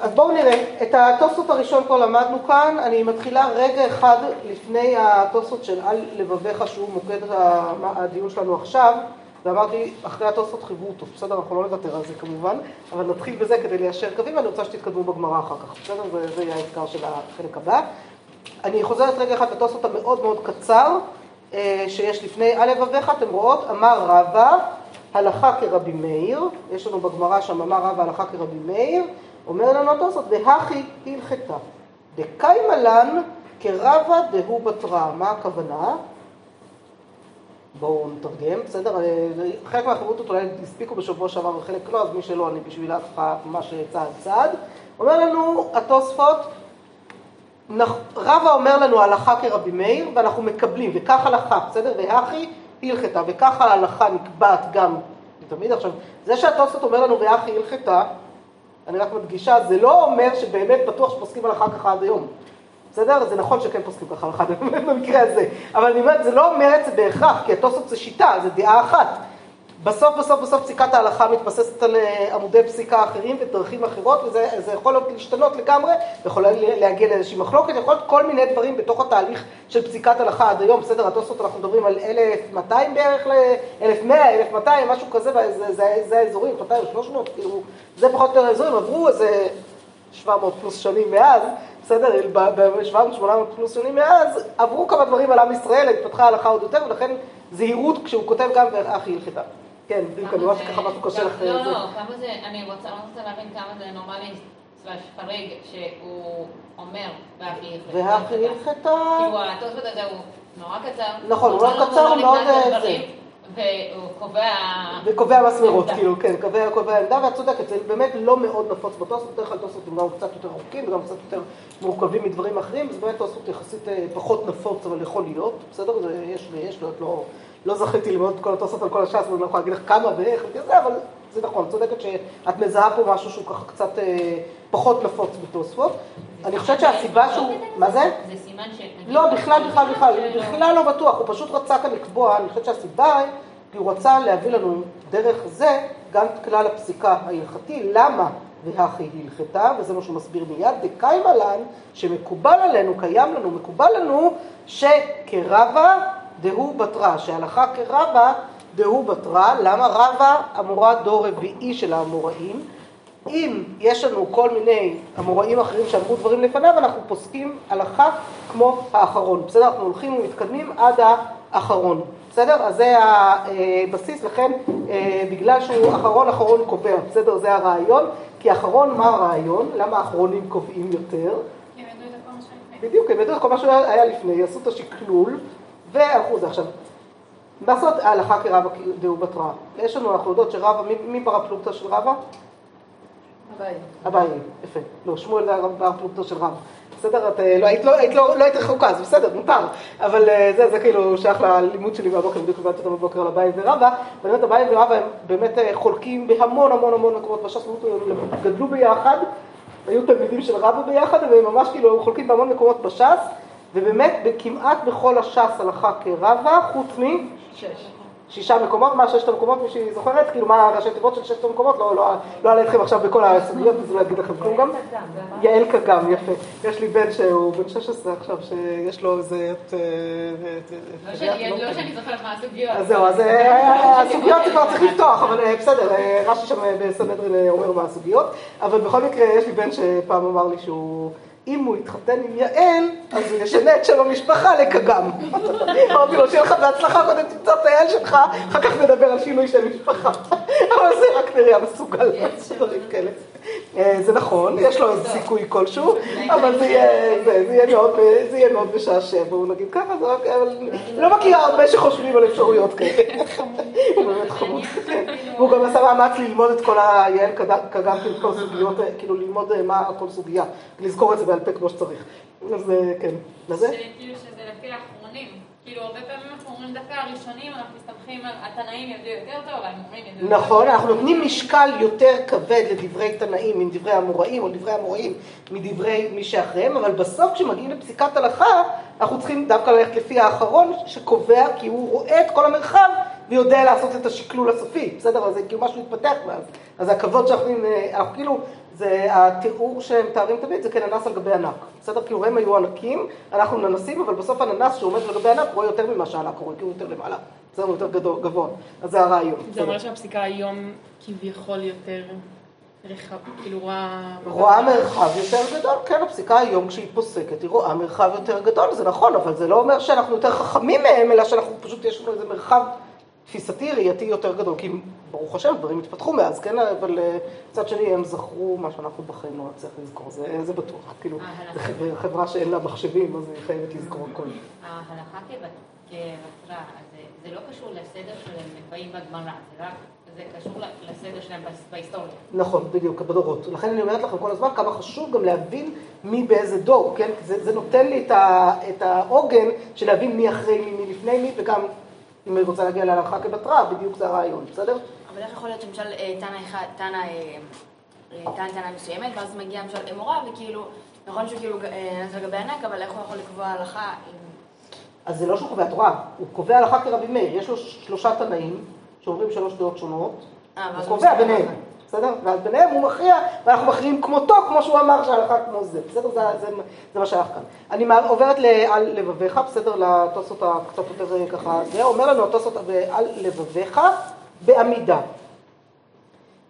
אז בואו נראה, את התוספות הראשון כבר למדנו כאן, אני מתחילה רגע אחד לפני התוספות של על לבביך שהוא מוקד הדיון שלנו עכשיו, ואמרתי, אחרי התוספות חיוו אותו, בסדר, אנחנו לא נוותר על זה כמובן, אבל נתחיל בזה כדי ליישר קווים, ואני רוצה שתתקדמו בגמרא אחר כך, בסדר? זה, זה יהיה האתגר של החלק הבא. אני חוזרת רגע אחד לתוספות המאוד מאוד קצר, אה, שיש לפני על לבביך, אתם רואות, אמר רבא, הלכה כרבי מאיר, יש לנו בגמרא שם אמר רבא הלכה כרבי מאיר, אומר לנו התוספות, והכי הלכתה. דקיימה לן כרבא דהו בתרא. מה הכוונה? בואו נתרגם, בסדר? חלק מהחברותות אולי הספיקו בשבוע שעבר וחלק לא, אז מי שלא, אני בשבילה ככה ממש צעד צעד. אומר לנו התוספות, רבא אומר לנו הלכה כרבי מאיר, ואנחנו מקבלים, וכך הלכה, בסדר? והכי הלכתה, וככה ההלכה נקבעת גם תמיד. עכשיו, זה שהתוספות אומר לנו והכי הלכתה, אני רק מדגישה, זה לא אומר שבאמת בטוח שפוסקים הלכה ככה עד היום. בסדר? זה נכון שכן פוסקים ככה הלכה במקרה הזה, אבל אני אומרת, זה לא אומר את זה בהכרח, כי התוספות זה שיטה, זה דעה אחת. בסוף בסוף בסוף פסיקת ההלכה מתבססת על אה, עמודי פסיקה אחרים ודרכים אחרות, וזה יכול להיות להשתנות לגמרי, יכול להגיע לאיזושהי מחלוקת, יכול להיות כל מיני דברים בתוך התהליך של פסיקת הלכה עד היום, בסדר, התוספות אנחנו מדברים על 1,200 בערך, ל-1,100, 1,200, משהו כזה, זה, זה, זה האזורים, 200, 300, כאילו, זה פחות או יותר האזורים, עברו איזה 700 פלוס שנים מאז, בסדר, ב-700-800 פלוס שנים מאז, עברו כמה דברים על עם ישראל, התפתחה ההלכה עוד יותר, ולכן זהירות כשהוא כותב גם ואחי הלכתה. כן, בדיוק, אני רואה שככה משהו קשה לך. לא, לא, כמה זה, אני רוצה להבין כמה זה נורמלי, סלאש חריג, שהוא אומר והכי הלכתה. והכי הלכתה. כאילו, התוספות הזה הוא נורא קצר. נכון, הוא לא קצר, הוא מאוד... והוא קובע... וקובע מסמרות, כאילו, כן, קובע, קובע עמדה, ואת צודקת, זה באמת לא מאוד נפוץ בתוספות, בדרך כלל תוספות הם גם קצת יותר ארוכים וגם קצת יותר מורכבים מדברים אחרים, זה באמת תוספות יחסית אה, פחות נפוץ, אבל יכול להיות, בסדר? זה יש ויש, לא, לא, לא זכיתי ללמוד את כל התוספות על כל הש"ס, ואני לא יכולה להגיד לך כמה ואיך וכזה, אבל זה נכון, צודקת שאת מזהה פה משהו שהוא ככה קצת אה, פחות נפוץ בתוספות. אני חושבת שהסיבה שהוא... מה זה? זה סימן ש... לא, בכלל, בכלל, בכלל, בכלל לא בטוח, הוא פשוט רצה כאן לקבוע, אני חושבת שהסיבה היא, כי הוא רצה להביא לנו דרך זה גם את כלל הפסיקה ההלכתי, למה והכי הלכתה, וזה מה שהוא מסביר מיד, דקיימה לן, שמקובל עלינו, קיים לנו, מקובל לנו, שכרבה דהו בתרא, שהלכה כרבה דהו בתרא, למה רבה אמורה דור רביעי של האמוראים? אם יש לנו כל מיני אמוראים אחרים שאמרו דברים לפניו, אנחנו פוסקים הלכה כמו האחרון. בסדר? אנחנו הולכים ומתקדמים עד האחרון. בסדר? אז זה הבסיס, לכן אה, בגלל שהוא אחרון, אחרון קובע. בסדר? זה הרעיון. כי אחרון, מה הרעיון? למה האחרונים קובעים יותר? בדיוק, הם ידעו את כל מה שהיה לפני, עשו את השקלול והלכו זה. עכשיו, לעשות ההלכה כרבא דהו בתרא. יש לנו, אנחנו יודעות שרבא, מי בר הפלוגתא של רבא? אביי. אביי, יפה. לא, שמואל זה בר פלוגתא של רבא. בסדר? את לא היית, לא, היית, לא, לא היית רחוקה, זה בסדר, מותר. אבל זה, זה כאילו שייך ללימוד שלי מהבוקר, בדיוק הבנתי אותם בבוקר על אביי ורבא. ובאמת אביי ורבא הם באמת חולקים בהמון המון המון מקומות בש"ס, גדלו ביחד, היו תלמידים של רבא ביחד, והם ממש כאילו חולקים בהמון מקומות בש"ס. ובאמת כמעט בכל הש"ס הלכה כרבה, חוץ מ... שש. שישה מקומות, מה ששת המקומות, מי שזוכרת, כאילו מה ראשי תיבות של ששת המקומות, לא, לא, לא אעלה אתכם עכשיו בכל הסוגיות, אז לא אגיד לכם כלום גם. יעל קגם, יפה. יש לי בן שהוא בן 16 עכשיו, שיש לו איזה... לא שאני זוכרת מה הסוגיות. אז זהו, אז הסוגיות זה כבר צריך לפתוח, אבל בסדר, רש"י שם בסנהדרין אומר מה הסוגיות, אבל בכל מקרה יש לי בן שפעם אמר לי שהוא... אם הוא יתחתן עם יעל, אז הוא ישנה את שם המשפחה לקגם. אמרתי לו, שיהיה לך בהצלחה, קודם תמצא את היעל שלך, אחר כך נדבר על שינוי של משפחה. אבל זה רק נראה מסוגל, דברים כאלה. זה נכון, יש לו איזה סיכוי כלשהו, אבל זה יהיה מאוד משעשע, בואו נגיד ככה, אבל לא מכירה הרבה שחושבים על אפשרויות כאלה. הוא באמת חמוד. והוא גם עשה מאמץ ללמוד את כל היעל קגם, את כל הסוגיות, כאילו ללמוד מה כל סוגיה, לזכור את זה בעל פה כמו שצריך. אז כן, לזה? כאילו שזה לפי האחרונים. כאילו, הרבה פעמים אנחנו אומרים דווקא הראשונים, אנחנו מסתמכים על התנאים ידעו יותר טוב, האמוראים ידעו יותר טוב. נכון, אנחנו נותנים משקל יותר כבד לדברי תנאים מדברי המוראים, או לדברי המוראים מדברי מי שאחריהם, אבל בסוף כשמגיעים לפסיקת הלכה, אנחנו צריכים דווקא ללכת לפי האחרון שקובע, כי הוא רואה את כל המרחב ויודע לעשות את השקלול הסופי, בסדר? אז זה כאילו משהו התפתח מאז. אז הכבוד שאנחנו, אנחנו כאילו, זה התיאור שהם מתארים תמיד, זה כננס על גבי ענק. בסדר? כאילו הם היו ענקים, אנחנו ננסים, אבל בסוף הננס שעומד על גבי ענק רואה יותר ממה שהענק רואה, כי הוא יותר למעלה. בסדר? הוא יותר גדול, גבוה. אז זה הרעיון. זה. אומר שהפסיקה היום כביכול יותר רחב, כאילו רואה... רואה מרחב יותר גדול, כן, הפסיקה היום כשהיא פוסקת, היא רואה מרחב יותר גדול, זה נכון, אבל זה לא אומר שאנחנו יותר חכמים מהם, אלא שאנחנו פשוט, יש לנו איזה מרחב תפיסתי, ראייתי יותר גדול, כי ברוך השם, דברים התפתחו מאז, כן, אבל אה, מצד שני הם זכרו מה שאנחנו בחיים לא נצליח לזכור, זה, זה בטוח, כאילו, זה חברה, חברה שאין לה מחשבים, אז היא חייבת לזכור הכל. ההלכה כבת- כבתרא, אז זה- לא קשור לסדר שלהם נקבעים בגמרא, זה רק, זה קשור לסדר שלהם בהיס- בהיסטוריה. נכון, בדיוק, בדורות. לכן אני אומרת לכם כל הזמן כמה חשוב גם להבין מי באיזה דור, כן? זה, זה נותן לי את העוגן של להבין מי אחרי מי, מי לפני מי, וגם אם אני רוצה להגיע להלכה כבתרא, בדיוק זה הרעיון, בסדר? אבל איך יכול להיות למשל אה, תנא אחד, תנא, אה, אה, טען טענה מסוימת, ואז מגיע למשל אמורה, וכאילו, נכון שהוא כאילו אה, נס על גבי ענק, אבל איך הוא יכול לקבוע הלכה אם... אז זה לא שהוא קובע תורה, הוא קובע הלכה כרבי מאיר. יש לו שלושה תנאים שאומרים שלוש דעות שונות, אה, הוא קובע ביניהם. בסדר? ואז ביניהם הוא מכריע, ואנחנו מכריעים כמותו, כמו שהוא אמר שההלכה כמו זה, בסדר? זה, זה, זה מה שהלך כאן. אני עוברת לעל לבביך, בסדר? לתוספות הקצת יותר אה, ככה, זה אומר לנו התוספות על לבביך בעמידה.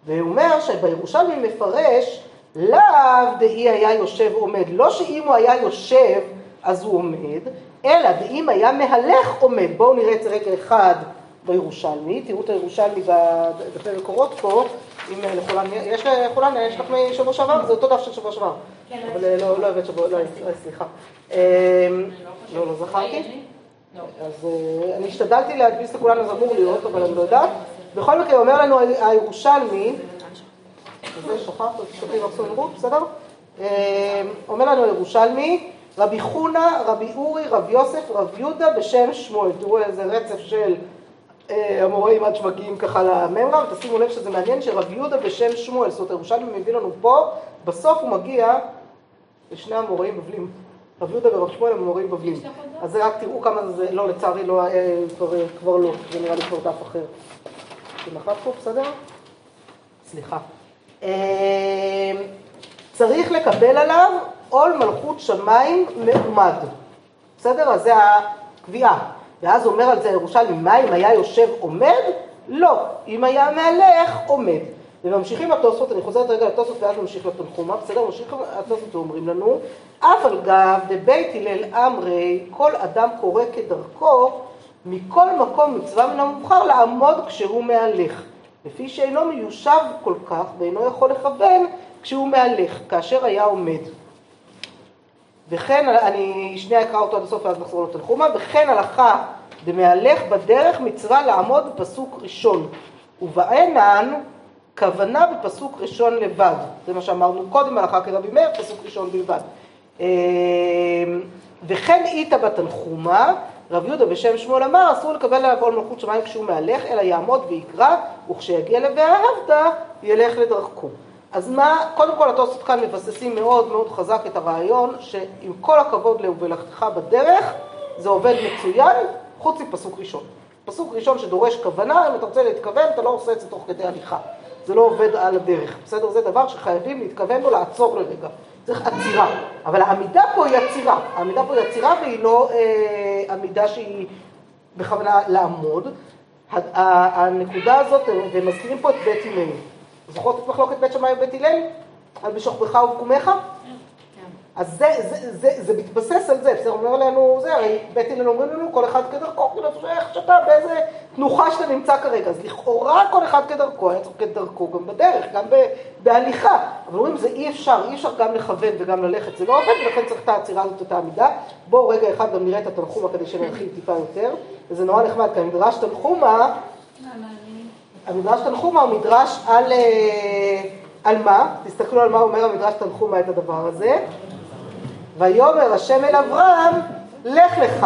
והוא אומר שבירושלמי מפרש, לאו דהי היה יושב עומד. לא שאם הוא היה יושב, אז הוא עומד, אלא דאם היה מהלך עומד. בואו נראה את זה רגע אחד בירושלמי. תראו את הירושלמי בדפי מקורות פה. אם אה, לכולן, יש לכולן, יש לך משבוע שעבר? זה אותו דף של שבוע שעבר. אבל אה, לא, לא הבאת שבוע, לא, אה, סליחה. אה, לא, לא זכרתי. אז אה, אני השתדלתי להדפיס לכולן, אז אמור להיות, אבל אני לא יודעת. בכל מקרה, אומר לנו הירושלמי, זה שכחת, תשתפי מחסום רות, בסדר? אה, אומר לנו הירושלמי, רבי חונה, רבי אורי, רבי יוסף, רבי יהודה בשם שמואל. תראו איזה רצף של אה, המוראים עד שמגיעים ככה לממרה, ותשימו לב שזה מעניין שרבי יהודה בשם שמואל, זאת אומרת הירושלמי מביא לנו פה, בסוף הוא מגיע לשני המוראים בבלים. רבי יהודה ורב שמואל הם מוראים בבלים. אז זה רק תראו כמה זה, לא לצערי לא, אה, כבר, כבר לא, זה נראה לי כבר דף אחר. זה נחת פה, בסדר? סליחה. אה, צריך לקבל עליו עול מלכות שמיים מעומד. בסדר? אז זה הקביעה. ואז אומר על זה ירושלמי, מה אם היה יושב עומד? לא. אם היה מהלך, עומד. וממשיכים התוספות, אני חוזרת רגע לתוספות ואז ממשיך לתנחומה, בסדר? ממשיכים התוספות ואומרים לנו, אף על גב דבית הלל אמרי, כל אדם קורא כדרכו, מכל מקום מצווה מן המובחר לעמוד כשהוא מהלך. לפי שאינו מיושב כל כך ואינו יכול לכוון כשהוא מהלך, כאשר היה עומד. וכן, אני שנייה אקרא אותו עד הסוף ואז נחזור לתנחומה, וכן הלכה דמהלך בדרך מצווה לעמוד בפסוק ראשון, ובעינן כוונה בפסוק ראשון לבד. זה מה שאמרנו קודם, הלכה כרבי מאיר, פסוק ראשון בלבד. אה, וכן איתה בתנחומה, רב יהודה בשם שמואל אמר, אסור לקבל עליו עול מלכות שמיים כשהוא מהלך, אלא יעמוד ויקרא, וכשיגיע ל"ואהבת" ילך לדרכו. אז מה, קודם כל התוספות כאן מבססים מאוד מאוד חזק את הרעיון שעם כל הכבוד ל"ובלכתך בדרך", זה עובד מצוין, חוץ מפסוק ראשון. פסוק ראשון שדורש כוונה, אם אתה רוצה להתכוון, אתה לא עושה את זה תוך כדי הליכה. זה לא עובד על הדרך, בסדר? זה דבר שחייבים להתכוון בו, לעצור לרגע. צריך עצירה. אבל העמידה פה היא עצירה. העמידה פה היא עצירה והיא לא אה, עמידה שהיא בכוונה לעמוד. הנקודה הזאת, והם מזכירים פה את בית הלל. זוכרות את מחלוקת בית שמאי ובית הלל? על בשוכבך ובקומך? אז זה, זה, זה, זה מתבסס על זה, בסדר, אומר לנו, זה, הרי בית הלל אומרים לנו, כל אחד כדרכו, כאילו, איך שאתה, באיזה תנוחה שאתה נמצא כרגע, אז לכאורה כל אחד כדרכו, היה צריך כדרכו גם בדרך, גם ב, בהליכה, אבל אומרים, זה אי אפשר, אי אפשר גם לכוון וגם ללכת, זה לא עובד, ולכן צריך את העצירה הזאת, את העמידה. בואו רגע אחד גם נראה את התנחומה כדי שנרחיב טיפה יותר, וזה נורא נחמד, כי המדרש תנחומה, המדרש תנחומה הוא מדרש על, אה, על מה? תסתכלו על מה אומר המדרש תנחומה את הדבר הזה. ויאמר השם אל אברהם, לך לך.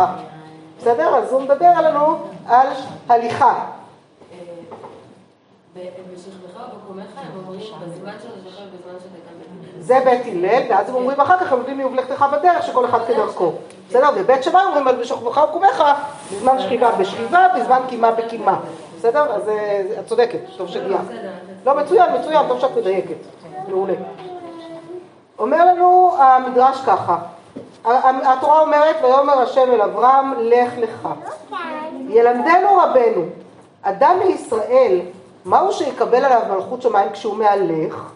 בסדר? אז הוא מדבר עלינו על הליכה. ובקומך זה בית הלל, ואז הם אומרים אחר כך, הם מביאים מיובלכתך בדרך, שכל אחד כדרכו. בסדר? ובית שמאי אומרים על בשוכבך וקומך, בזמן שכיבה בשכיבה, בזמן קימה בקימה. בסדר? אז אה, את צודקת, טוב שגיאה. לא, מצוין, מצוין, טוב שאת מדייקת. מעולה. אומר לנו המדרש ככה, התורה אומרת, ויאמר השם אל אברהם, לך לך. ילמדנו רבנו, אדם מישראל, מהו שיקבל עליו מלכות שמיים כשהוא מהלך?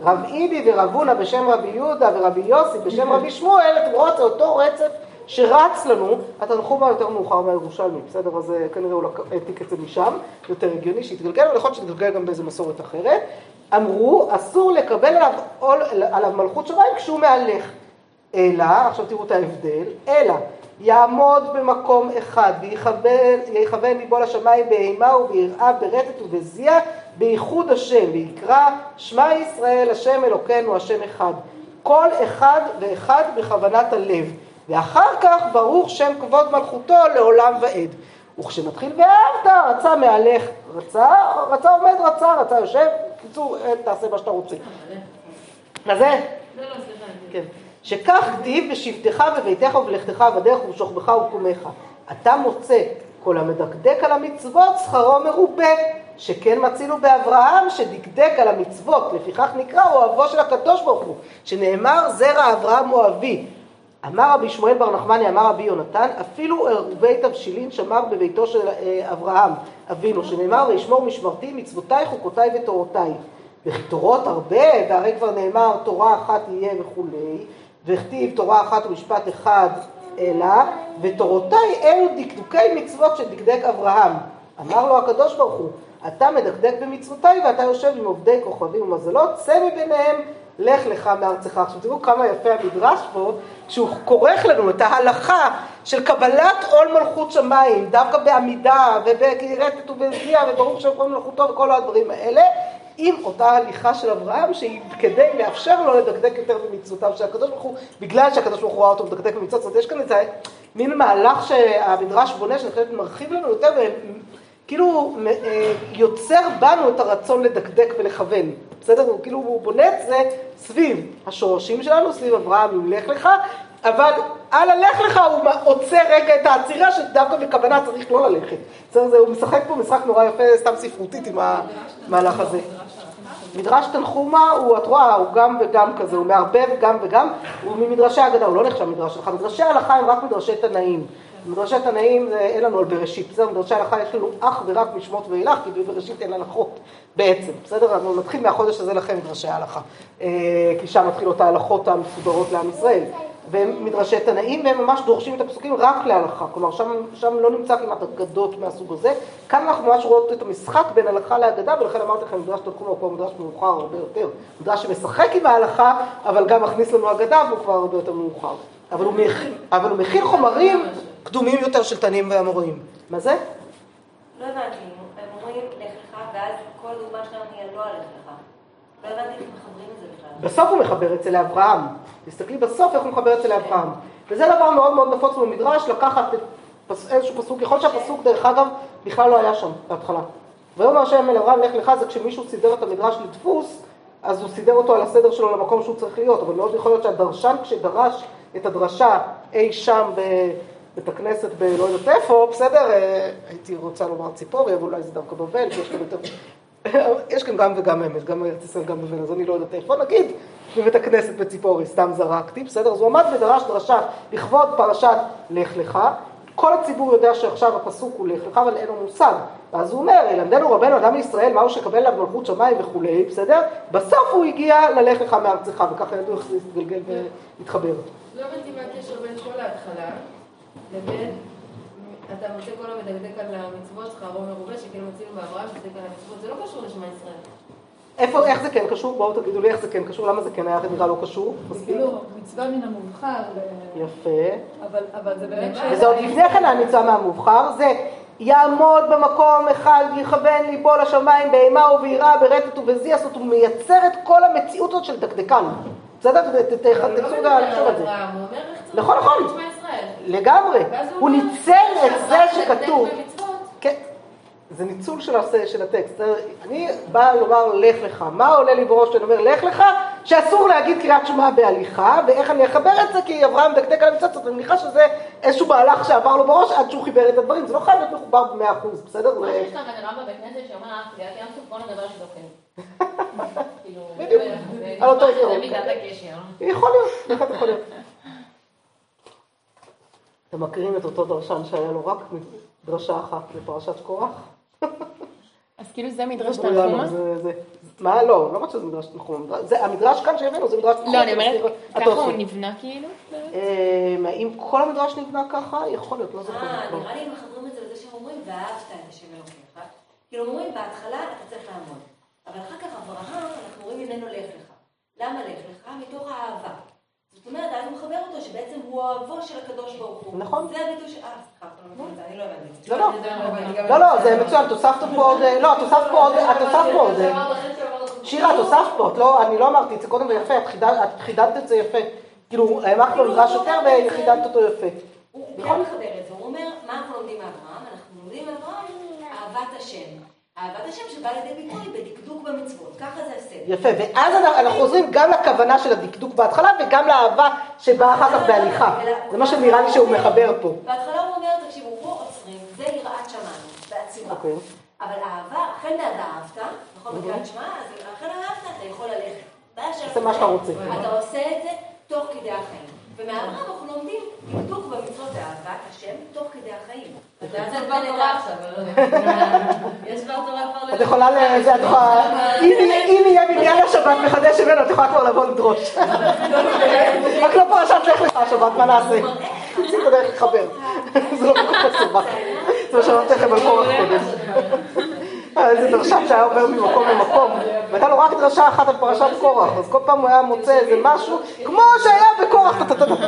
רב איבי ורב הונא בשם רבי יהודה ורבי יוסי בשם רבי שמואל, אתם רואות, זה אותו רצף שרץ לנו, התנחומה יותר מאוחר מהירושלמי, בסדר? אז אה, כנראה הוא העתיק את זה משם, יותר הגיוני שיתגלגל, אבל יכול להיות שיתגלגל גם באיזה מסורת אחרת. אמרו, אסור לקבל עליו, עול, עליו מלכות שמיים כשהוא מהלך. אלא, עכשיו תראו את ההבדל, אלא יעמוד במקום אחד ויכוון יכוון ליבו לשמיים באימה וביראה ברטט ובזיע בייחוד השם ויקרא שמע ישראל השם אלוקינו השם אחד כל אחד ואחד בכוונת הלב ואחר כך ברוך שם כבוד מלכותו לעולם ועד וכשמתחיל ואהבת רצה מהלך רצה רצה עומד רצה רצה יושב בקיצור תעשה מה שאתה רוצה מה זה? לא, לא, סליחה. כן. שכך כתיב בשבתך בביתך ובלכתך ובדרך ובשוכבך ובקומך. אתה מוצא כל המדקדק על המצוות שכרו מרובה. שכן מצילו באברהם שדקדק על המצוות, לפיכך נקרא אוהבו של הקדוש ברוך הוא, שנאמר זרע אברהם הוא אבי. אמר רבי שמואל בר נחמני, אמר רבי יונתן, אפילו עירובי תבשילין שמר בביתו של אה, אברהם אבינו, שנאמר וישמור משמרתי מצוותיי חוקותיי ותורותיי. וכי תורות הרבה, והרי כבר נאמר תורה אחת יהיה וכולי, וכתיב תורה אחת ומשפט אחד אלא, ותורותיי אלו דקדוקי מצוות שדקדק אברהם. אמר לו הקדוש ברוך הוא, אתה מדקדק במצוותיי ואתה יושב עם עובדי כוכבים ומזלות, צא מביניהם, לך לך מארצך. עכשיו תראו כמה יפה המדרש פה, שהוא כורך לנו את ההלכה של קבלת עול מלכות שמיים, דווקא בעמידה וברטט ובזיע וברוך שם כל מלכותו וכל הדברים האלה, עם אותה הליכה של אברהם שהיא כדי לאפשר לו לדקדק יותר במצוותיו של הקדוש ברוך הוא, בגלל שהקדוש ברוך הוא ראה אותו מדקדק במצוות, זאת אומרת יש כאן איזה מין מהלך שהמדרש בונה, שאני חושבת מרחיב לנו יותר, כאילו אה, יוצר בנו את הרצון לדקדק ולכוון, בסדר? הוא כאילו הוא בונה את זה סביב השורשים שלנו, סביב אברהם עם לך לך, אבל על הלך לך הוא עוצר רגע את העצירה שדווקא בכוונה צריך לא ללכת. בסדר? הוא משחק פה משחק נורא יפה, סתם ספרותית עם המהלך הזה. מדרש תנחומה הוא, את רואה, הוא גם וגם כזה, הוא מערבב גם וגם, הוא ממדרשי ההגדה, הוא לא נחשב מדרש הלכה, מדרשי ההלכה הם רק מדרשי תנאים. מדרשי תנאים זה אין לנו על בראשית, בסדר? מדרשי ההלכה יש לנו אך ורק משמות ואילך, כי בבראשית אין הלכות בעצם, בסדר? אנחנו נתחיל מהחודש הזה לכם מדרשי ההלכה, אה, כי שם מתחילות ההלכות המסודרות לעם ישראל. והם מדרשי תנאים, והם ממש דורשים את הפסוקים רק להלכה, כלומר שם, שם לא נמצא כמעט אגדות מהסוג הזה. כאן אנחנו ממש רואות את המשחק בין הלכה לאגדה, ולכן אמרתי לכם, מדרש תנחומה הוא כבר מדרש מאוחר הרבה יותר. מדרש שמשחק עם ההלכה, אבל גם מכניס לנו אגדה, והוא כבר הרבה יותר מאוחר. אבל הוא מכיל חומרים קדומים יותר של תנאים ואמוראים. מה זה? לא הבנתי, הם אומרים לך לך, ואז כל דוגמה שלהם היא לא הלך לך. לא הבנתי איך מחברים את זה בכלל. בסוף הוא מחבר את זה לאברהם. תסתכלי בסוף איך הוא מחבר את זה לאברהם. וזה דבר מאוד מאוד נפוץ במדרש, לקחת איזשהו פסוק, יכול שהפסוק דרך אגב בכלל לא היה שם בהתחלה. ויאמר השם אל אברהם לך לך זה כשמישהו סידר את המדרש לדפוס, אז הוא סידר אותו על הסדר שלו למקום שהוא צריך להיות, אבל מאוד יכול להיות שהדרשן כשדרש את הדרשה אי שם בבית הכנסת בלא יודעת איפה, בסדר, אה, הייתי רוצה לומר ציפורי, אבל אולי זה דווקא בבל, כי יש כאן יותר... יש כאן גם וגם אמת, גם ארץ ישראל, גם בבל, אז אני לא יודעת איפה, נגיד בבית הכנסת בציפורי, סתם זרקתי, בסדר? אז הוא עמד ודרש דרשה לכבוד פרשת לך לך, כל הציבור יודע שעכשיו הפסוק הוא לך לך, אבל אין לו מושג. ואז הוא אומר, ילמדנו רבנו אדם מישראל, מהו שקבל עליו מלכות שמיים וכולי, בסדר? בסוף הוא הגיע ללך לך מארצך, וככה ידעו איך זה יתגלגל ויתחבר. לא הבנתי מה הקשר בין כל ההתחלה לבין אתה מוצא כל המדקדק על המצוות שלך, רוב מרובה, שכאילו מצינו באברהם, מדקדק על המצוות, זה לא קשור לשמע ישראל. איפה, איך זה כן קשור? בואו תגידו לי איך זה כן קשור, למה זה כן היה נראה לא קשור? כאילו מצווה מן המובחר, יפה. אבל, אבל זה באמת... ש- וזה עוד לפני כן המצווה מהמובחר, זה יעמוד במקום אחד ויכוון ליבו לשמיים באימה וביראה ברטט ובזיע, זאת אומרת הוא מייצר את כל המציאות הזאת של דקדקן. בסדר? לא על לחשוב על זה. אברהם, הוא אומר איך צריך נכון, נכון. ישראל. לגמרי. הוא ניצל את זה שכתוב. כן, זה ניצול של, הס- של הטקסט. אני באה לומר לך לך. מה עולה לי בראש כשאני אומר לך לך? שאסור להגיד קריאת שמע בהליכה, ואיך אני אחבר את זה? כי אברהם דקדק על המצוות, אז אני מניחה שזה איזשהו מהלך שעבר לו בראש עד שהוא חיבר את הדברים. זה לא חייב להיות מחובר במאה אחוז, בסדר? מה שיש לך בן רבא בית כנסת שאומר, קריאת ים סוף, בוא נדבר שדוקים. כאילו, בדיוק, על אותו עיקרון. יכול להיות, בהחלט יכול להיות. אתם מכירים את אותו דרשן שהיה לו רק דרשה אחת לפרשת קורח? אז כאילו זה מדרש לו, תנחומה? מה, לא, לא רק שזה מדרש תנחומה, זה- המדרש כאן שהבאנו זה מדרש תנחומה. לא, אני אומרת, ככה. הוא נבנה כאילו? אה, האם כל המדרש נבנה ככה? יכול להיות, לא זוכר. אה, לא. נראה לי הם מחברים את זה לזה שהם אומרים, ואהבת את השם אלוקיך. כאילו אומרים, בהתחלה אתה צריך לעמוד. אבל אחר כך אברהם, אנחנו רואים ממנו לך לך. למה לך לך? מתוך האהבה. זאת אומרת, אז הוא מחבר אותו שבעצם הוא אוהבו של הקדוש ברוך הוא. נכון. זה הביטוי ש... אה, סליחה, אתה לא זה, אני לא הבנתי. לא, לא, לא, לא, זה מצוין, את הוספת פה עוד, לא, את הוספת פה עוד, את הוספת פה עוד, שירה, את הוספת פה, את לא, אני לא אמרתי את זה קודם ויפה, את חידדת- את זה יפה. כאילו, העמקת לו מדרש יותר וחידדת אותו יפה. הוא. כן מחבר את זה, הוא אומר, מה אנחנו לומדים מאברהם? אנחנו לומדים מאברהם אהבת השם. אהבת השם שבאה לידי ביטוי בדקדוק במצוות, ככה זה הסדר. יפה, ואז אנחנו- חוזרים גם לכוונה של הדקדוק בהתחלה וגם לאהבה שבאה אחר כך בהליכה. זה מה שנראה לי שהוא מחבר פה. בהתחלה הוא אומר, תקשיבו, פה עוצרים, זה יראת שמיים, בעצירה. אוקיי. אבל אהבה, אכן ואהבת, נכון, בקריאת שמע, אז אכן ואהבת, אתה יכול ללכת. תעשה מה שאתה רוצה. אתה עושה את זה תוך כדי החיים. ומאברהם אנחנו לומדים דקדוק במצוות אהבת השם תוך כדי החיים. אתה יוצא דבר תורה עכשיו, לא. יש תורה כבר את יכולה, ל- זה, את יכולה, אם יהיה- מניין השבת מחדש ממנו, את יכולה כבר לבוא לדרוש. רק לא פרשת לך לך השבת, מה נעשה? חצי בדרך לחבר. זה לא כל כך מסובך. זה מה שאמרתי לכם על קורח קודם. אה, איזה דרשן שהיה עובר ממקום למקום, והייתה לו רק דרשה אחת על פרשת קורח, אז כל פעם הוא היה מוצא איזה משהו, כמו שהיה בקורח,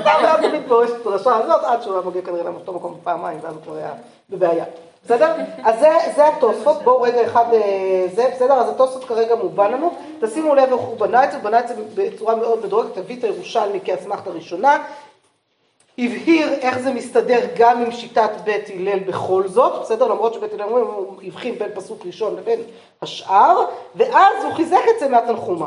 ואז הוא מתפרש את הדרשה הזאת, עד שהוא היה מגיע כנראה לאותו מקום פעמיים, ואז הוא כבר היה בבעיה. בסדר? אז זה, זה התוספות, בואו רגע אחד, אה, זה בסדר, אז התוספות כרגע מובן לנו, תשימו לב איך הוא בנה את זה, הוא בנה את זה בצורה מאוד מדורגת, תביא את הירושלמי כאסמכתה ראשונה, הבהיר איך זה מסתדר גם עם שיטת בית הלל בכל זאת, בסדר? למרות שבית הלל אומרים, הוא הבחין בין פסוק ראשון לבין השאר, ואז הוא חיזק את זה מהתנחומה.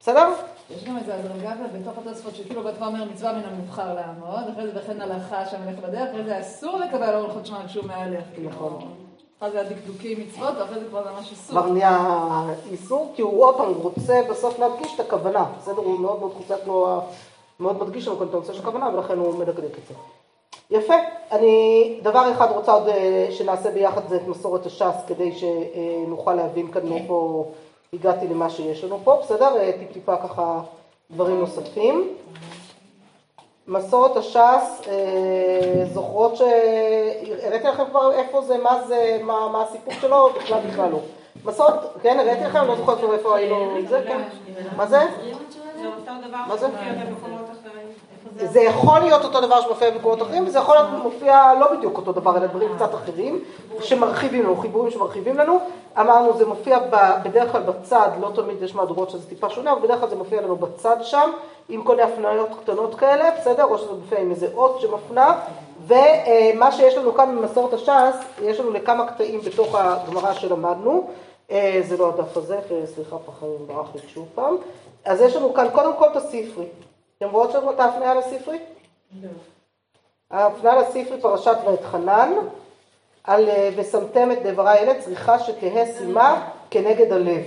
בסדר? יש גם איזו הדרגה בתוך התוספות שכאילו בהתחלה אומר מצווה מן המובחר לעמוד, אחרי זה וכן הלכה שהמלך בדרך, אחרי זה אסור לקבל אורחות שמע כשהוא מהלך. נכון. אחרי זה הדקדוקים מצוות, ואחרי זה כבר זה ממש אסור. כבר נהיה איסור, כי הוא עוד פעם רוצה בסוף להדגיש את הכוונה, בסדר? הוא מאוד מאוד חוזק לו, מאוד מדגיש לנו כאן את הנושא של הכוונה, ולכן הוא מדקדק את זה. יפה, אני דבר אחד רוצה עוד אה, שנעשה ביחד זה את מסורת הש"ס, כדי שנוכל להבין כאן מאיפה הגעתי למה שיש לנו פה, בסדר? אה, טיפ-טיפה ככה דברים נוספים. מסורת הש"ס, אה, זוכרות שהראיתי לכם כבר איפה זה, מה זה, מה, מה הסיפור שלו, בכלל בכלל לא. מסורת, כן, הראיתי לכם, לא זוכרת כבר איפה היינו, זה, כן. מה זה? מה זה? שמופיע במקומות אחרים. איפה זה? יכול להיות אותו דבר שמופיע במקומות אחרים, וזה יכול להיות מופיע לא בדיוק אותו דבר, אלא דברים קצת אחרים, שמרחיבים לנו, חיבורים שמרחיבים לנו. אמרנו, זה מופיע בדרך כלל בצד, לא תמיד יש מהדורות שזה טיפה שונה, אבל בדרך כלל זה מופיע לנו בצד שם, עם כל מיני הפניות קטנות כאלה, בסדר? או שזה מופיע עם איזה אות שמפנה. ומה שיש לנו כאן במסורת הש"ס, יש לנו לכמה קטעים בתוך הגמרא שלמדנו. אה, זה לא הדף הזה, סליחה, פחדים ברח לי שוב פעם. אז יש לנו כאן קודם כל את הספרי. אתם רואות שם את ההפניה לספרי? ההפניה לספרי פרשת ואתחנן, על אה, ושמתם את דברי אלה צריכה שתהא סימה כנגד הלב.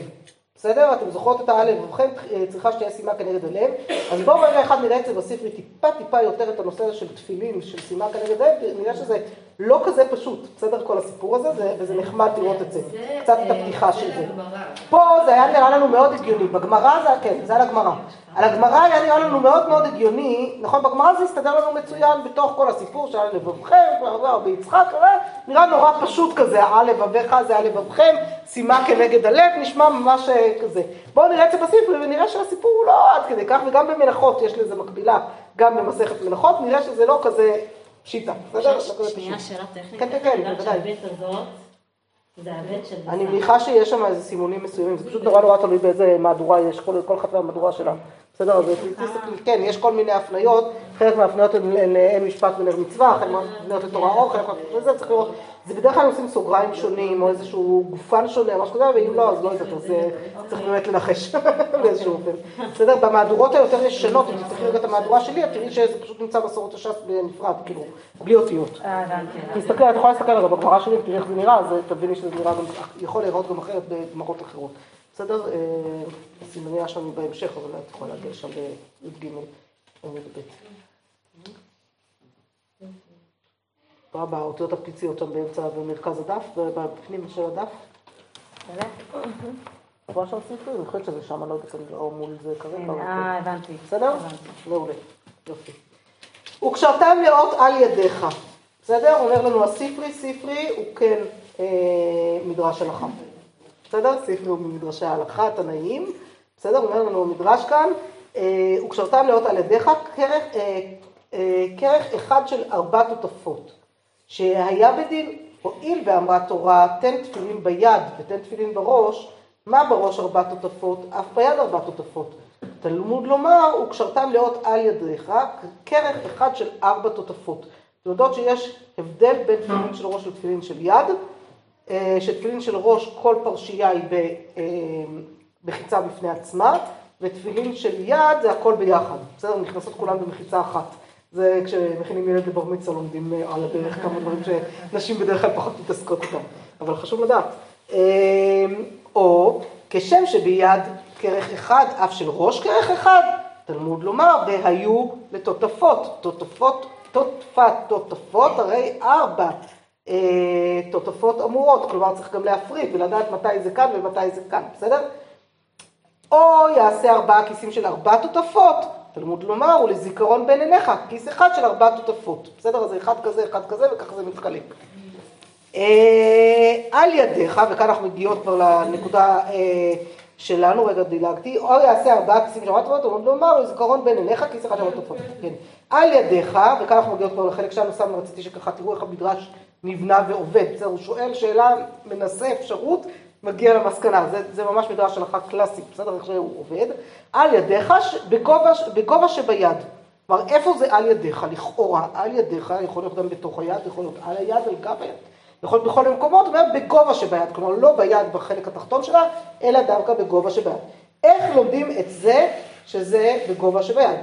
בסדר? אתם זוכרות את האלף ובכן אה, צריכה שתהיה סימה כנגד הלב. אז בואו רגע אחד נראה את זה בספרי טיפה טיפה יותר את הנושא הזה של תפילין, של סימה כנגד הלב, נראה שזה לא כזה פשוט, בסדר? כל הסיפור הזה, זה, וזה נחמד לראות את זה. קצת את הפתיחה של זה. פה זה היה נראה לנו מאוד הגיוני, בגמרא זה, כן, זה על הגמרא. על הגמרא היה נראה לנו מאוד מאוד הגיוני, נכון, בגמרא זה הסתדר לנו מצוין בתוך כל הסיפור שהיה לבבכם, ביצחק, אה, נראה נורא פשוט כזה, על לבביך זה על לבבכם, שימה כנגד הלב, נשמע ממש אה, כזה. בואו נראה את זה בספרי ונראה שהסיפור הוא לא עד כדי כך, וגם במלאכות יש לזה מקבילה, גם במסכת מלאכות, נראה שזה לא כזה פשיטה, בסדר? לא שנייה. שאלה טכנית. כן, כן, כן, בוודאי. אני מניחה שיש שם איזה סימונים מסוימים, זה פשוט נורא נורא תלוי באיזה מהדורה יש, כל, אחת מהמהדורה שלה. בסדר, אז תסתכלי, כן, יש כל מיני הפניות, חלק מההפניות הן לאין משפט ונר מצווה, חלק מההפניות לתורה אור, חלק מההפניות לזה, צריך לראות, זה בדרך כלל עושים סוגריים שונים, או איזשהו גופן שונה, משהו כזה, ואם לא, אז לא יודעת, אז אה, צריך באמת לנחש באיזשהו אופן. בסדר, במהדורות היותר ישנות, אם תסתכלי רגע את המהדורה שלי, את תראי שזה פשוט נמצא מסורת הש"ס בנפרד, כאילו, בלי אותיות. אה. תסתכלי, את יכולה להסתכל רגע בגמרא שלי, תראי איך זה נראה, אז תביני שזה נראה גם, יכול להיראות גם אחרת בגמרות אחרות. בסדר? אה, הסימניה שלנו בהמשך, אבל את יכולה להגיע שם בי"ג עמוד ב'. רואה באותיות הפיציות שם באמצע, במרכז הדף, בפנים של הדף. את רואה שם ספרי? אני חושבת שזה שם, אני לא יודעת או מול זה כרגע. אה, הבנתי. בסדר? מעולה. יופי. וקשרתם לאות על ידיך. בסדר? אומר לנו הספרי, ספרי הוא כן אה, מדרש הלכה. בסדר? ספרי הוא ממדרשי ההלכה, התנאים. בסדר? אומר לנו המדרש כאן, אה, וקשרתם לאות על ידיך אה, כרך אחד של ארבע תותפות. שהיה בדין, הואיל ואמרה תורה, תן תפילין ביד ותן תפילין בראש, מה בראש ארבע תותפות? אף ביד ארבע תותפות. תלמוד לומר, וקשרתם לאות על ידיך, כרך אחד של ארבע תותפות. אתם יודעות שיש הבדל בין תפילין של ראש לתפילין של יד, אה, שתפילין של ראש, כל פרשייה היא אה, בחיצה בפני עצמה, ותפילין של יד זה הכל ביחד, בסדר? נכנסות כולן במחיצה אחת. זה כשמכינים ילד לבר מצווה לומדים אה, על הדרך כמה דברים שנשים בדרך כלל פחות מתעסקות איתם, אבל חשוב לדעת. או כשם שביד כרך אחד, אף של ראש כרך אחד, תלמוד לומר, והיו לתותפות, תותפות, תותפת, תותפות, הרי ארבע אה, תותפות אמורות, כלומר צריך גם להפריד ולדעת מתי זה כאן ומתי זה כאן, בסדר? או יעשה ארבעה כיסים של ארבע תותפות, תלמוד לומר, ולזיכרון בין עיניך, כיס אחד של ארבע תותפות, בסדר? אז זה אחד כזה, אחד כזה, וככה זה מתחלק. אה, על ידיך, וכאן אנחנו מגיעות כבר לנקודה אה, שלנו, רגע דילגתי, או יעשה ארבעה כיסים של ארבע תותפות, תלמוד לומר, ולזיכרון בין עיניך, כיס אחד של תותפות. כן. על ידיך, וכאן אנחנו מגיעות כבר לחלק שלנו, סתם רציתי שככה תראו איך המדרש נבנה ועובד, בסדר? הוא שואל שאלה, מנסה אפשרות, מגיע למסקנה, זה, זה ממש מדרש הלכה קלאסי, בסדר? איך שהוא עובד. על ידיך, בגובה, בגובה שביד. כלומר, איפה זה על ידיך? לכאורה, על ידיך, יכול להיות גם בתוך היד, יכול להיות על היד, על גב היד. יכול להיות בכל המקומות, בגובה שביד, כלומר לא ביד בחלק התחתון שלה, אלא דווקא בגובה שביד. איך לומדים את זה שזה בגובה שביד?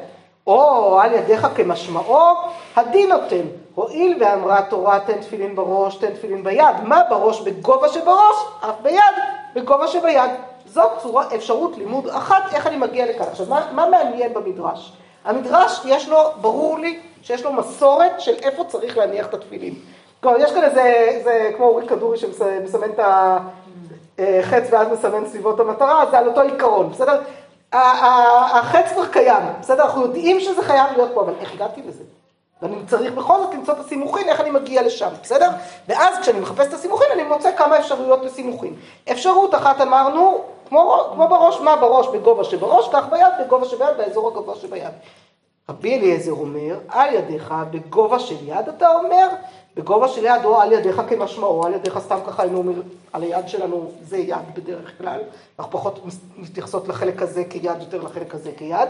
או על ידיך כמשמעו, הדין נותן. הואיל ואמרה תורה תן תפילין בראש, תן תפילין ביד. מה בראש? בגובה שבראש, אף ביד, בגובה שביד. זאת צורה, אפשרות לימוד אחת, איך אני מגיע לכאן. עכשיו, מה, מה מעניין במדרש? המדרש, יש לו, ברור לי, שיש לו מסורת של איפה צריך להניח את התפילין. כלומר, יש כאן איזה, זה כמו אורי כדורי שמסמן את החץ ואז מסמן סביבות המטרה, זה על אותו עיקרון, בסדר? החץ כבר קיים, בסדר? אנחנו יודעים שזה חייב להיות פה, אבל איך הגעתי לזה? ואני צריך בכל זאת למצוא את הסימוכין, איך אני מגיע לשם, בסדר? ואז כשאני מחפש את הסימוכין, אני מוצא כמה אפשרויות לסימוכין. אפשרות אחת אמרנו, כמו, כמו בראש, מה בראש? בגובה שבראש, כך ביד, בגובה שביד, באזור הגבוה שביד. רבי אליעזר אומר, על ידיך בגובה של יד, אתה אומר, בגובה של יד או על ידיך כמשמעו, על ידיך סתם ככה היינו אומרים, על היד שלנו זה יד בדרך כלל, אנחנו פחות מתייחסות לחלק הזה כיד, יותר לחלק הזה כיד.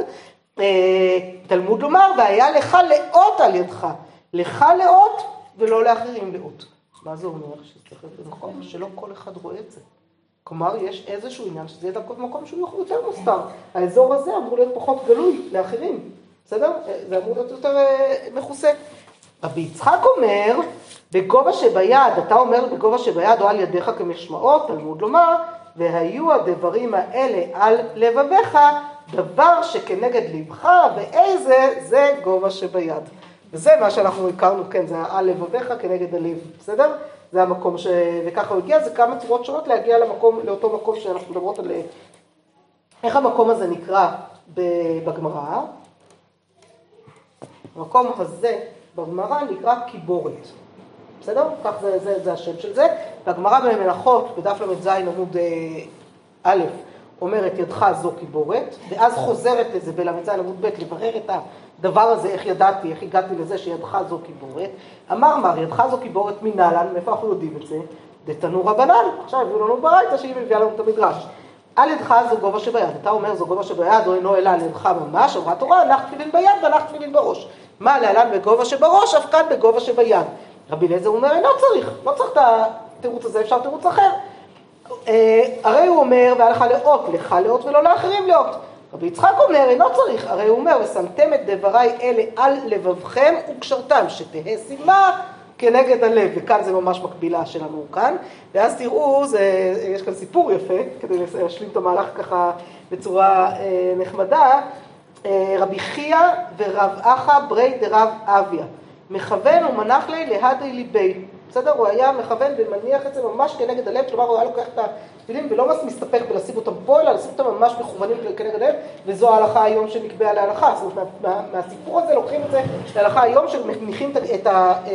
אה, תלמוד לומר, והיה לך לאות על ידך, לך לאות ולא לאחרים לאות. מה זה אומר? שצריך להיות במקום שלא כל אחד רואה את זה. כלומר, יש איזשהו עניין שזה יהיה דווקא במקום שהוא יותר מוסתר. האזור הזה אמור להיות פחות גלוי לאחרים, בסדר? זה אמור להיות יותר אה, מכוסה. רבי יצחק אומר, בגובה שביד, אתה אומר בגובה שביד או על ידיך כמשמעות, תלמוד לומר, והיו הדברים האלה על לבביך, דבר שכנגד לבך, ואיזה זה גובה שביד. וזה מה שאנחנו הכרנו, כן, זה על לבביך כנגד הלב, בסדר? זה המקום ש... וככה הוא הגיע, זה כמה צורות שונות להגיע למקום, לאותו מקום שאנחנו מדברות על... איך המקום הזה נקרא בגמרא? המקום הזה בגמרא נקרא קיבורת. בסדר? כך זה, זה, זה השם של זה. והגמרא במלאכות, בדף ל"ז עמוד אה, א', אומרת ידך זו קיבורת, ואז חוזרת לזה בל"ז עמוד ב' לברר את הדבר הזה, איך ידעתי, איך הגעתי לזה שידך זו קיבורת. אמר מר, ידך זו קיבורת מנהלן, מאיפה אנחנו יודעים את זה? דתנו רבנן. עכשיו הביאו לנו ברייתא שהיא מביאה לנו את המדרש. על ידך זו גובה שביד, אתה אומר זו גובה שביד, או אינו אלא על ידך ממש, אמרה תורה, הנח תפילין ביד והנח תפילין בראש. מה להלן בגובה שבראש, אף כאן בגובה שביד. רבי אליעזר אומר, אינו צריך, לא צריך את התירוץ הזה, אפשר תירוץ אחר. אה, הרי הוא אומר, והיה לך לאות, לך לאות ולא לאחרים לאות. רבי יצחק אומר, אינו צריך, הרי הוא אומר, ושמתם את דבריי אלה על לבבכם וקשרתם, שתהא סימה כנגד הלב, וכאן זה ממש מקבילה שלנו כאן, ואז תראו, זה, יש כאן סיפור יפה, כדי להשלים את המהלך ככה בצורה אה, נחמדה, רבי חייא ורב אחא ברי דרב אביה, מכוון ומנח לי להדי ליבי, בסדר? הוא היה מכוון ומניח את זה ממש כנגד הלב, כלומר הוא היה לוקח את התפילין ולא מסתפק בלשים אותם פה, אלא לשים אותם ממש מכוונים כנגד הלב, וזו ההלכה היום שנקבעה להלכה. זאת אומרת, מה, מה, מהסיפור הזה לוקחים את זה להלכה היום, שמניחים את, ה, אה,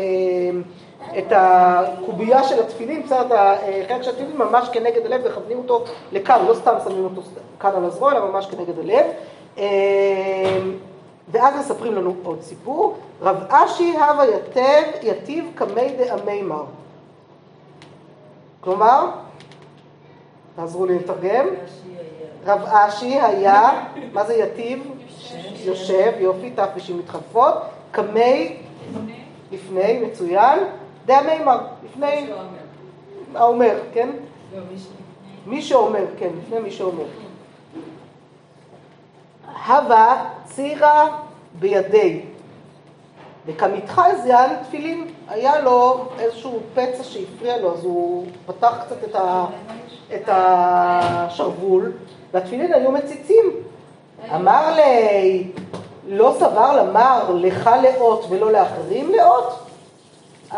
את הקובייה של התפילין, בסדר, את החלק של התפילין ממש כנגד הלב, וכוונים אותו לכאן, לא סתם שמים אותו כאן על הזרוע, אלא ממש כנגד הלב. אה, ואז מספרים לנו עוד סיפור, רב אשי הווה יתב, יתיב קמי דאמימר. כלומר, תעזרו לי לתרגם. רב אשי היה, מה זה יתיב? יושב, יופי, ת' ושים מתחלפות, קמי, לפני, מצוין, דאמימר, לפני, האומר, כן? מי שאומר, כן, לפני מי שאומר. הווה צירה בידי. וכמתחזיין תפילין, היה לו איזשהו פצע שהפריע לו, אז הוא פתח קצת את, ה, את השרוול, והתפילין היו מציצים. אמר לי, לא סבר למר לך לאות ולא לאחרים לאות?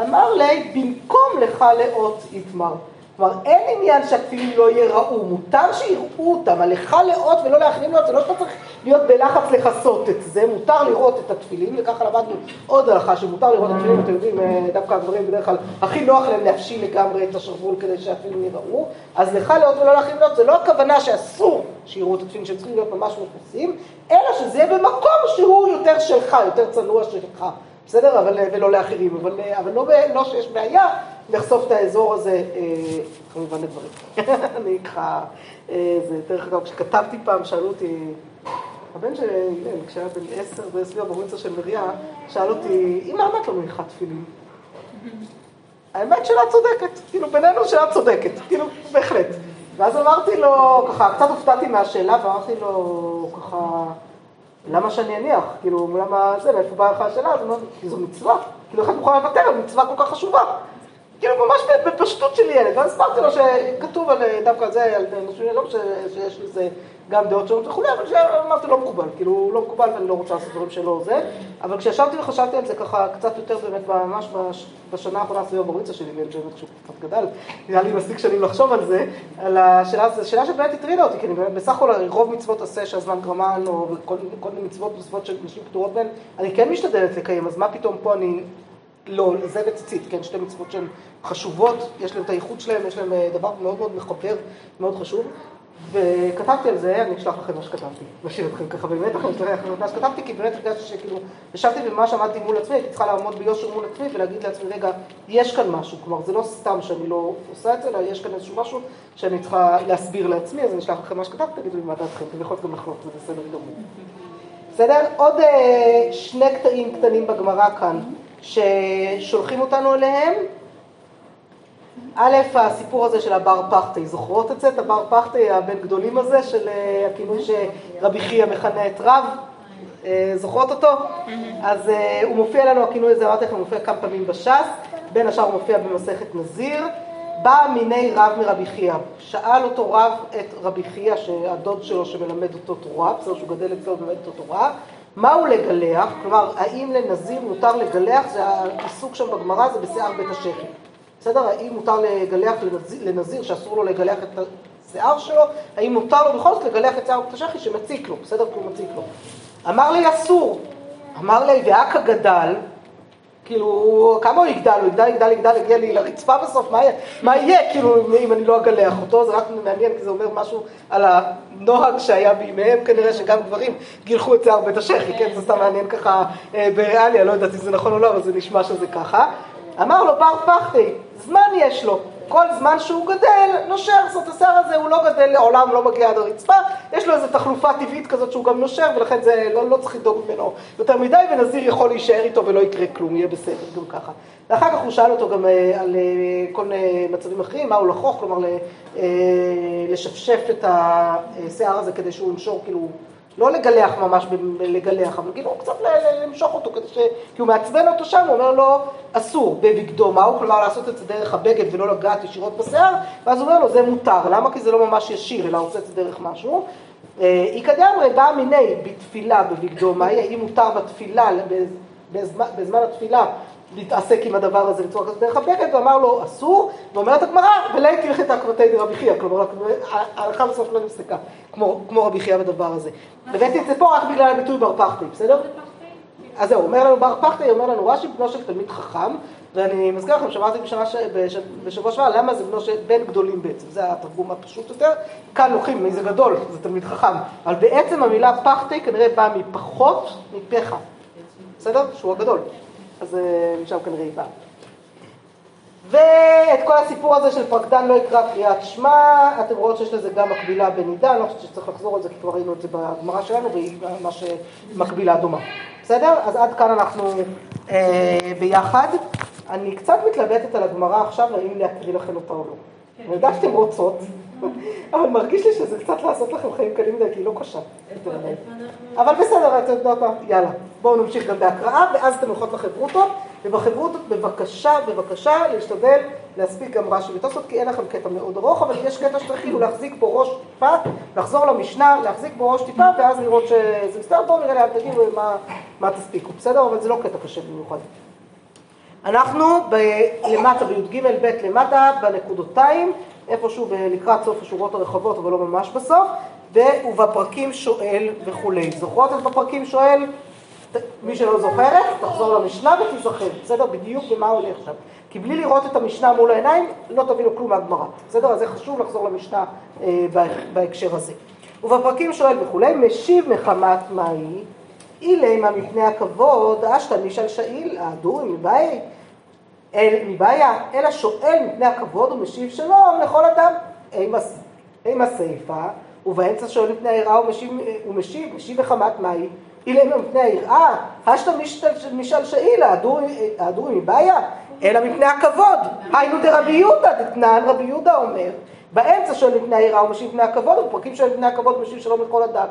אמר לי, במקום לך לאות יתמר. כלומר, אין עניין שהתפילין לא ייראו, מותר שיראו אותם, עליך לאות ולא לאחרים לאות, זה לא שאתה צריך להיות בלחץ לכסות את זה, מותר לראות את התפילין, וככה למדנו עוד הלכה שמותר לראות את התפילין, אתם יודעים, אה, דווקא הגברים בדרך כלל הכי נוח להם להפשיל לגמרי את השרוול כדי שהתפילין ייראו, אז לך לאות ולא לאחרים לאות, זה לא הכוונה שאסור שיראו את התפילין, שהם צריכים להיות ממש מכוסים, אלא שזה יהיה במקום שהוא יותר שלך, יותר צנוע שלך. בסדר? אבל, ולא לאחרים, אבל, אבל לא, לא שיש בעיה לחשוף את האזור הזה, אה, כמובן לדברים. אני ככה, אה, זה דרך אגב, כשכתבתי פעם, שאלו אותי, הבן שלי, כשהיה בן עשר, סביב הברוריצה של מריה, שאל אותי, אמא, למה את לא מניחה תפילין? האמת שלה צודקת, כאילו בינינו שלה צודקת, כאילו, בהחלט. ואז אמרתי לו, ככה, קצת הופתעתי מהשאלה, ואמרתי לו, ככה, למה שאני אניח? כאילו, למה זה, מאיפה באה לך השאלה? אז אמרתי, כי זו מצווה. כאילו, איך את מוכנה לוותר על מצווה כל כך חשובה? כאילו, ממש בפשטות של ילד. ואז הסברתי לו שכתוב על דווקא זה, על נשים, לא שיש לזה גם דעות שונות וכולי, אבל שאמרתי, לא מקובל. כאילו, לא מקובל ואני לא רוצה לעשות דברים שלא זה. אבל כשישבתי וחשבתי על זה ככה קצת יותר באמת, ממש בשנה האחרונה סביב הבוריצה שלי, באמת שהוא קצת גדל, נראה לי מספיק שנים לחשוב על זה, על השאלה, זו שאלה שבאמת הטרידה אותי, כי אני באמת, בסך הכל רוב מצוות עשה שהזמן גרמן, או כל מיני מצוות נוספות שנשים פטורות בהן, אני כן משתדלת לקיים, אז מה פתאום פה אני לא, זה וציצית, כן, שתי מצוות שהן חשובות, יש להם את הייחוד שלהם, יש להם אה, דבר מאוד מאוד מחבר, מאוד חשוב. וכתבתי על זה, אני אשלח לכם מה שכתבתי, נשאיר אתכם ככה באמת, אני אשלח לכם מה שכתבתי, כי באמת הרגשתי שכאילו, ישבתי וממש עמדתי מול עצמי, הייתי צריכה לעמוד ביושר מול עצמי ולהגיד לעצמי, רגע, יש כאן משהו, כלומר זה לא סתם שאני לא עושה את זה, אלא יש כאן איזשהו משהו שאני צריכה להסביר לעצמי, אז אני אשלח לכם מה שכתבתי, תגידו לי מה דעתכם, אתם יכולים גם לחלוק, זה בסדר גמור. בסדר? עוד אה, שני קטעים קטנים בגמרא כאן, ששולחים אותנו אליהם. א', הסיפור הזה של הבר פחתי, זוכרות את זה? את הבר פחתי, הבן גדולים הזה, של אה, הכינוי שרבי חייא מכנה את רב? אה, זוכרות אותו? אז אה, הוא מופיע לנו, הכינוי הזה, אמרתי לכם, הוא מופיע כמה פעמים בש"ס, בין השאר הוא מופיע במסכת נזיר. בא מיני רב מרבי חייא, שאל אותו רב את רבי חייא, שהדוד שלו שמלמד אותו תורה, בסדר שהוא גדל אצלו ומלמד אותו תורה, מהו לגלח? כלומר, האם לנזיר מותר לגלח? זה העיסוק שם בגמרא, זה בשיער בית השכם. בסדר? האם מותר לגלח לנזיר, לנזיר שאסור לו לגלח את השיער שלו? האם מותר לו בכל זאת לגלח את שיער השכי שמציק לו? בסדר? כי הוא מציק לו. אמר לי אסור. אמר לי, ואכא גדל, כאילו, כמה הוא יגדל? הוא יגדל, יגדל, יגדל, יגיע לי לרצפה בסוף, מה, מה יהיה, כאילו, אם אני לא אגלח אותו? זה רק מעניין, כי זה אומר משהו על הנוהג שהיה בימיהם, כנראה שגם גברים גילחו את שיער בית השחי, כן? זה סתם מעניין ככה אה, בריאליה, לא יודעת אם זה נכון או לא, אבל זה נשמע שזה ככה. אמר לו בר פחתי, זמן יש לו. כל זמן שהוא גדל, נושר, זאת השיער הזה הוא לא גדל לעולם, לא מגיע עד הרצפה, יש לו איזו תחלופה טבעית כזאת שהוא גם נושר, ולכן זה לא, לא צריך לדאוג ממנו יותר מדי, ונזיר יכול להישאר איתו ולא יקרה כלום, יהיה בסדר גם ככה. ואחר כך הוא שאל אותו גם אה, על אה, כל מיני מצבים אחרים, מהו לחוך, כלומר אה, לשפשף את השיער הזה כדי שהוא ינשור כאילו לא לגלח ממש, לגלח, אבל כאילו קצת למשוך אותו, כדי ש... כי הוא מעצבן אותו שם, הוא אומר לו, אסור, בבגדו, מהו? כלומר לעשות את זה דרך הבגד ולא לגעת ישירות בשיער, ואז הוא אומר לו, זה מותר, למה? כי זה לא ממש ישיר, אלא עושה את זה דרך משהו. אה, איכא דאמרי באה מיני בתפילה בבגדו, מהי? האם מותר בתפילה, בזמן, בזמן התפילה, להתעסק עם הדבר הזה בצורה כזאת. דרך הבגד, ואמר לו, אסור, ואומרת הגמרא, ולית הלכת עקבתי דרבי חייא, כלומר, ההלכה בסוף לא נפסקה, כמו, כמו רבי חייא בדבר הזה. הבאתי את זה פה רק בגלל הביטוי בר פחתי, בסדר? אז זהו, אומר לנו בר פחתי, אומר לנו רש"י, בנו של תלמיד חכם, ואני מזכיר לכם, שמעתי בשנה, ש- בש- בשבוע שעבר, למה זה בנו של בן גדולים בעצם, זה התרגום הפשוט יותר, כאן לוקחים מי זה גדול, זה תלמיד חכם, אבל בעצם המילה פחתי כנראה באה מפחות מפחה, בסדר? שהוא הגדול, אז אה, כנראה היא באה. ואת כל הסיפור הזה של פרקדן לא יקרא קריאת שמע, אתם רואות שיש לזה גם מקבילה בנידה, אני לא חושבת שצריך לחזור על זה כי כבר ראינו את זה בגמרא שלנו והיא ממש מקבילה דומה. בסדר? אז עד כאן אנחנו אה, ביחד. אני קצת מתלבטת על הגמרא עכשיו, האם להקריא לכם אותה או לא. אני יודעת שאתם רוצות, אבל מרגיש לי שזה קצת לעשות לכם חיים קלים מדי, כי היא לא קשה. אבל בסדר, אתם יודעות מה, יאללה. בואו נמשיך גם בהקראה, ואז אתם הולכות לחברותות, ובחברותות בבקשה, בבקשה, להשתדל להספיק גם רש"י ותוספות, כי אין לכם קטע מאוד ארוך, אבל יש קטע שתתחילו להחזיק בו ראש טיפה, לחזור למשנה, להחזיק בו ראש טיפה, ואז לראות שזה מסתדר, בואו נראה לאן תגידו מה, מה תספיקו, בסדר? אבל זה לא קטע קשה במיוחד. אנחנו ב- למטה, בי"ג ב' למטה, בנקודותיים, איפשהו לקראת סוף השורות הרחבות, אבל לא ממש בסוף, ובפרקים שואל וכולי. זוכרות את בפרקים שואל? מי שלא זוכרת, תחזור למשנה ותיזכר, בסדר? בדיוק במה הולך שם. כי בלי לראות את המשנה מול העיניים, לא תבינו כלום מהגמרא, בסדר? אז זה חשוב לחזור למשנה אה, בה- בהקשר הזה. ובפרקים שואל וכולי, משיב מחמת מהי, אילמה מפני הכבוד, אשתא משל שאיל, הדורי מבאי, אל מבעיה, אלא שואל מפני הכבוד ומשיב שלום לכל אדם. עם הסיפה, ובאמצע שואל מפני היראה ומשיב, ומשיב, משיב מחמת מהי, אילמה מפני היראה, השתא משל שאילה, הדורי מבעיה, אלא מפני הכבוד. היינו דרבי יהודה, דתנן רבי יהודה אומר, באמצע שואל מפני היראה ומשיב מפני הכבוד, ובפרקים שואל מפני הכבוד ומשיב שלום לכל אדם.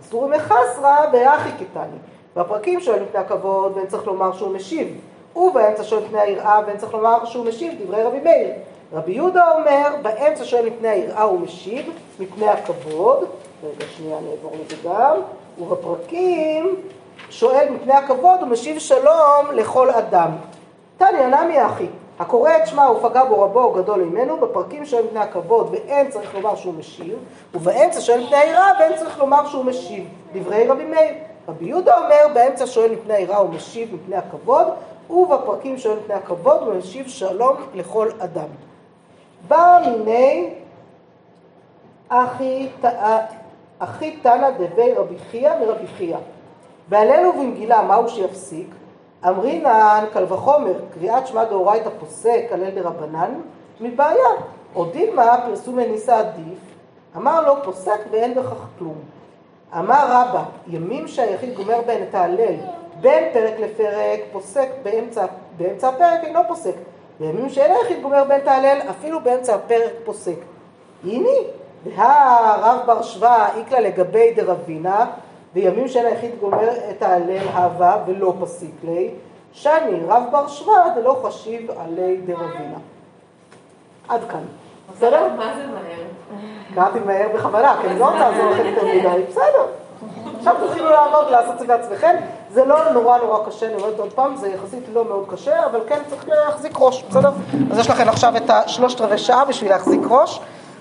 אסור מחסרא והכי קטני. בפרקים שואל מפני הכבוד, ואין צריך לומר שהוא משיב. ובאמצע שואל מפני היראה, ואין צריך לומר שהוא משיב, דברי רבי מאיר. רבי יהודה אומר, באמצע שואל מפני היראה הוא משיב, מפני הכבוד, רגע שנייה אני אעבור לזה גם, ובפרקים שואל מפני הכבוד הוא משיב שלום לכל אדם. תניא נמי אחי, הקורא את שמע ופגע בו רבו גדול ממנו, בפרקים שואל מפני הכבוד ואין צריך לומר שהוא משיב, ובאמצע שואל מפני היראה ואין צריך לומר שהוא משיב, דברי רבי מאיר. רבי יהודה אומר, באמצע שואל מפני היראה הוא משיב מפני הכבוד, ובפרקים שואל מפני הכבוד הוא משיב שלום לכל אדם. בא מיני אחי, תנא דבי רבי חייא מרבי חייא. בהלל ובמגילה מהו שיפסיק? אמרינן קל וחומר, קריאת שמע דאורייתא פוסק, הלל דרבנן, מבעיה. או דילמה פרסום מניסה עדיף, אמר לו פוסק ואין בכך כלום. אמר רבא, ימים שהיחיד גומר בהן את ההלל, בין פרק לפרק, פוסק באמצע, באמצע הפרק אינו פוסק. בימים שאין היחיד גומר בהן את ההלל, אפילו באמצע הפרק פוסק. הנה, והרב בר שבא איקלה לגבי דרבינה, בימים שאין היחיד גומר את ההלל הווה ולא פסיק לי, שאני רב בר שבא דלא חשיב עלי דרבינה. עד כאן. בסדר? מה זה מהר? קראתי מהר בכוונה, כי אני לא רוצה לעזור לכם יותר מדי, בסדר. עכשיו תתחילו לעבוד, לעשות את זה בעצמכם. זה לא נורא נורא קשה, אני אומרת עוד פעם, זה יחסית לא מאוד קשה, אבל כן צריך להחזיק ראש, בסדר? אז יש לכם עכשיו את השלושת רבעי שעה בשביל להחזיק ראש.